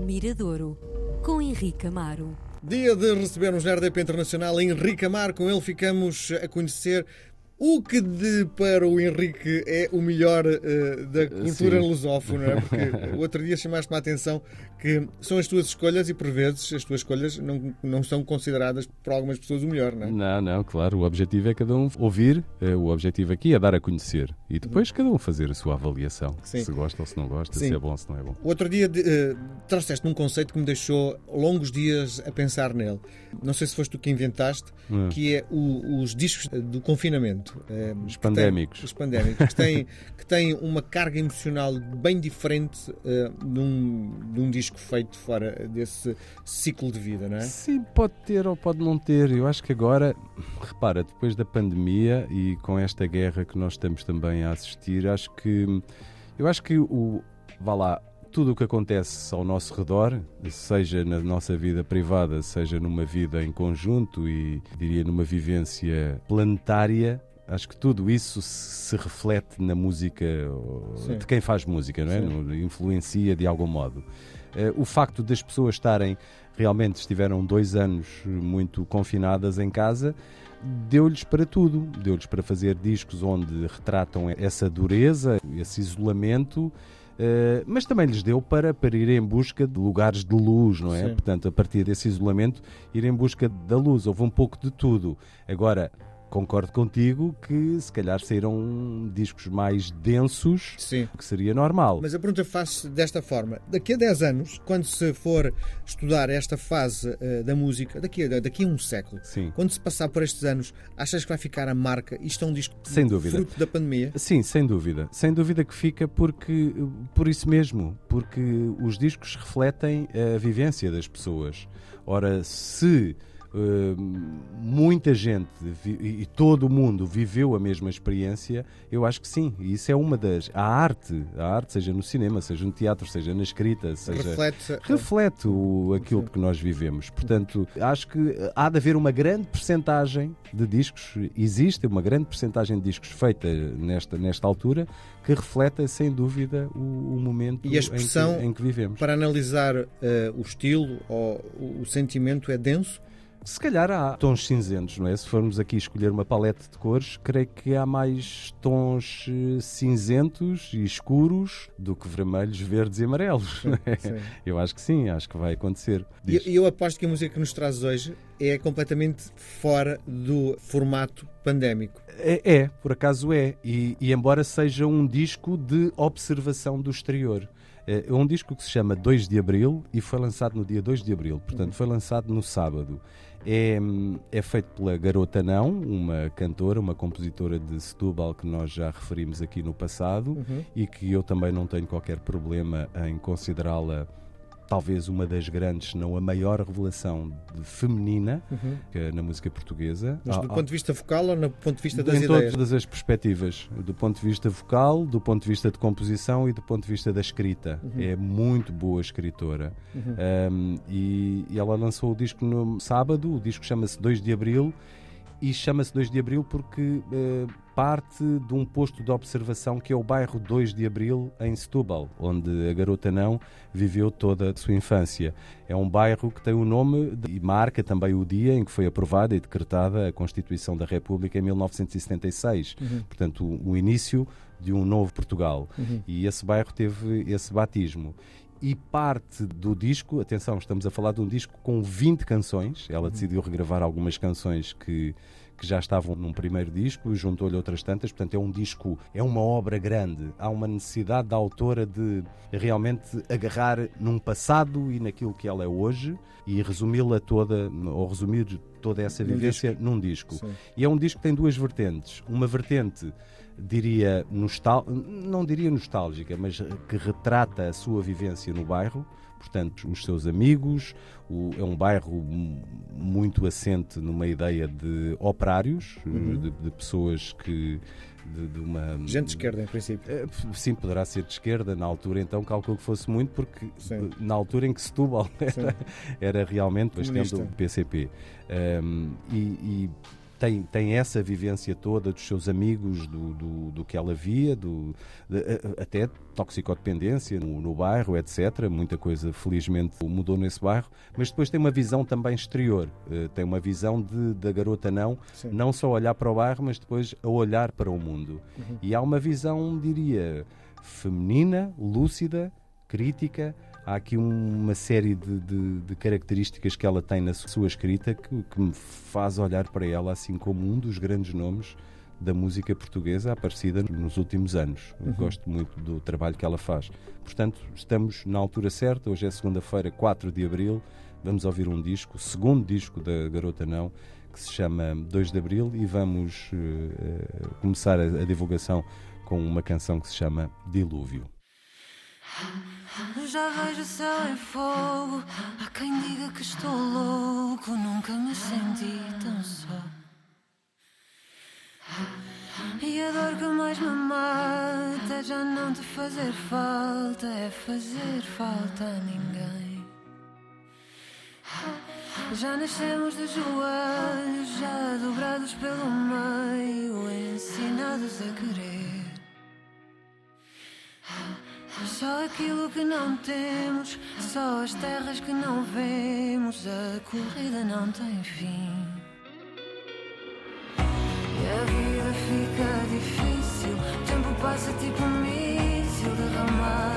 Miradouro, com Henrique Amaro. Dia de recebermos na RDP Internacional Henrique Amaro. Com ele ficamos a conhecer o que de, para o Henrique é o melhor uh, da cultura Sim. lusófona, porque o outro dia chamaste-me a atenção que são as tuas escolhas e por vezes as tuas escolhas não, não são consideradas por algumas pessoas o melhor, não é? Não, não, claro. O objetivo é cada um ouvir, eh, o objetivo aqui é dar a conhecer e depois cada um fazer a sua avaliação, Sim. se gosta ou se não gosta, Sim. se é bom ou se não é bom. O outro dia uh, trouxeste um conceito que me deixou longos dias a pensar nele. Não sei se foste tu que inventaste, hum. que é o, os discos do confinamento. Eh, os pandémicos. Tem, os pandémicos, que têm, que têm uma carga emocional bem diferente uh, de, um, de um disco feito fora desse ciclo de vida, não é? Sim, pode ter ou pode não ter. Eu acho que agora, repara, depois da pandemia e com esta guerra que nós estamos também a assistir, acho que. Eu acho que o. Vá lá, tudo o que acontece ao nosso redor, seja na nossa vida privada, seja numa vida em conjunto e diria numa vivência planetária, acho que tudo isso se reflete na música Sim. de quem faz música, não é? No, influencia de algum modo. Uh, o facto das pessoas estarem realmente estiveram dois anos muito confinadas em casa deu-lhes para tudo, deu-lhes para fazer discos onde retratam essa dureza, esse isolamento. Uh, mas também lhes deu para, para ir em busca de lugares de luz, não é? Sim. Portanto, a partir desse isolamento, ir em busca da luz. Houve um pouco de tudo. Agora, concordo contigo que se calhar saíram discos mais densos, Sim. que seria normal. Mas a pergunta faz-se desta forma: daqui a 10 anos, quando se for estudar esta fase uh, da música, daqui a, daqui a um século, Sim. quando se passar por estes anos, achas que vai ficar a marca? Isto é um disco sem dúvida. fruto da pandemia? Sim, sem dúvida. Sem dúvida que fica porque, por isso mesmo, porque os discos refletem a vivência das pessoas. Ora, se muita gente e todo o mundo viveu a mesma experiência, eu acho que sim. E isso é uma das. A arte, a arte, seja no cinema, seja no teatro, seja na escrita, seja. Reflete, reflete o, aquilo que nós vivemos. Portanto, acho que há de haver uma grande percentagem de discos, existe uma grande percentagem de discos feita nesta, nesta altura, que reflete, sem dúvida, o, o momento e a expressão, em, que, em que vivemos. Para analisar uh, o estilo ou o sentimento é denso se calhar há tons cinzentos, não é? Se formos aqui escolher uma paleta de cores, creio que há mais tons eh, cinzentos e escuros do que vermelhos, verdes e amarelos. Sim, é? sim. Eu acho que sim, acho que vai acontecer. E eu aposto que a música que nos traz hoje é completamente fora do formato pandémico. É, é por acaso é. E, e embora seja um disco de observação do exterior. É, é um disco que se chama 2 de Abril e foi lançado no dia 2 de Abril, portanto foi lançado no sábado. É, é feito pela Garota Não, uma cantora, uma compositora de Setúbal que nós já referimos aqui no passado uhum. e que eu também não tenho qualquer problema em considerá-la talvez uma das grandes, se não a maior revelação feminina uhum. É na música portuguesa. Mas do ponto de vista vocal ou do ponto de vista das em ideias? Em todas as perspectivas. Do ponto de vista vocal, do ponto de vista de composição e do ponto de vista da escrita. Uhum. É muito boa escritora. Uhum. Um, e, e ela lançou o disco no sábado, o disco chama-se 2 de Abril e chama-se 2 de Abril porque uh, parte de um posto de observação que é o bairro 2 de Abril, em Setúbal, onde a garota não viveu toda a sua infância. É um bairro que tem o nome de, e marca também o dia em que foi aprovada e decretada a Constituição da República em 1976. Uhum. Portanto, o, o, início de um novo Portugal. Uhum. E esse bairro teve esse batismo e parte do disco, atenção, estamos a falar de um disco com 20 canções. Ela uhum. decidiu regravar algumas canções que, que já estavam num primeiro disco, juntou-lhe outras tantas, portanto é um disco, é uma obra grande. Há uma necessidade da autora de realmente agarrar num passado e naquilo que ela é hoje e resumi-la toda, ou resumir toda essa vivência num disco. Num disco. E é um disco que tem duas vertentes. Uma vertente diria, nostal não diria nostálgica, mas que retrata a sua vivência no bairro, portanto, os seus amigos. O, é um bairro muito assente numa ideia de operários, uhum. de, de, pessoas que. De, de, uma. Gente de esquerda, em princípio. Eh, sim, poderá ser de esquerda. Na altura, então, calculo que fosse muito, porque Sim. na altura em que Setúbal era, era realmente bastante o PCP. Um, e, e tem, tem essa vivência toda dos seus amigos, do, do, do que ela via, do, de, até toxicodependência no, no bairro, etc. Muita coisa, felizmente, mudou nesse bairro, mas depois tem uma visão também exterior, uh, tem uma visão de, da garota não, Sim. não só olhar para o bairro, mas depois a olhar para o mundo. Uhum. E há uma visão, diria, feminina, lúcida, crítica, há aqui uma série de, de, de, características que ela tem na sua escrita que, que, me faz olhar para ela assim como um dos grandes nomes da música portuguesa aparecida nos últimos anos. Uhum. Gosto muito do trabalho que ela faz. Portanto, estamos na altura certa. Hoje é segunda-feira, 4 de abril. Vamos ouvir um disco, o segundo disco da Garota Não, que se chama 2 de Abril, e vamos uh, começar a, a divulgação com uma canção que se chama Dilúvio. Já vejo o céu em fogo. Há quem diga que estou louco. Nunca me senti tão só. E a dor que mais me mata é já não te fazer falta. É fazer falta a ninguém. Já nascemos de joelhos, já dobrados pelo meio, ensinados a querer. Só aquilo que não temos, só as terras que não vemos, a corrida não tem fim. E a vida fica difícil, o tempo passa tipo um míssil derramado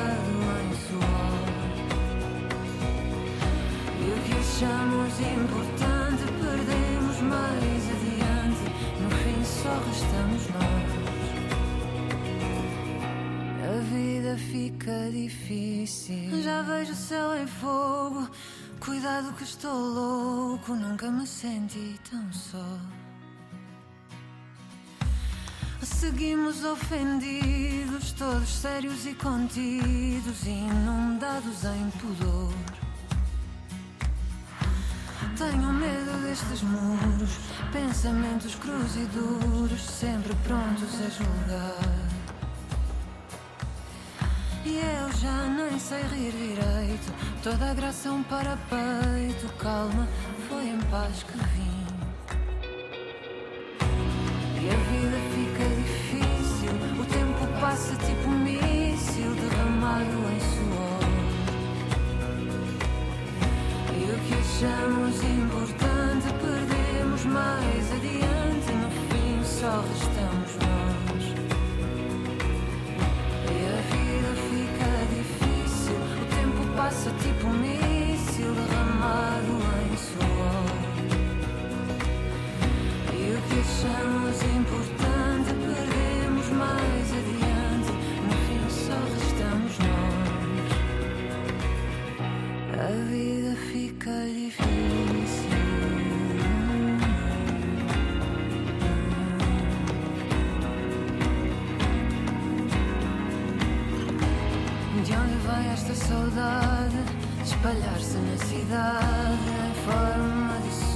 fica difícil. Já vejo o céu em fogo. Cuidado que estou louco. Nunca me senti tão só. Seguimos ofendidos, todos sérios e contidos, inundados em pudor. Tenho medo destes muros, pensamentos cruz e duros, sempre prontos a julgar. E eu já nem sei rir direito. Toda a graça é um parapeito. Calma, foi em paz que vim. Esta saudade espalhar-se na cidade em forma de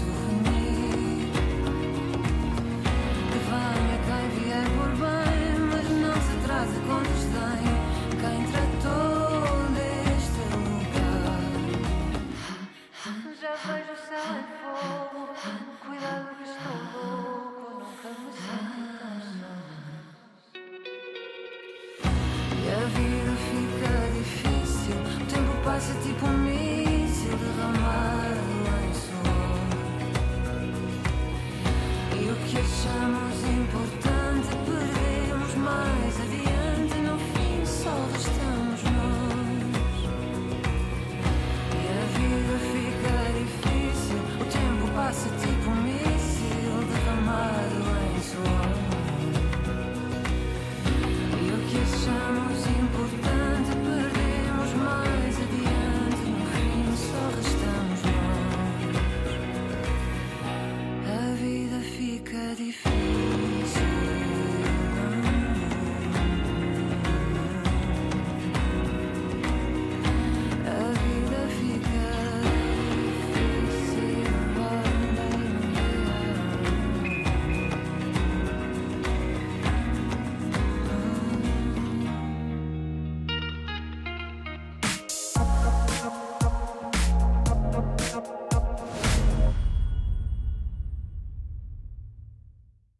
curiosity you me.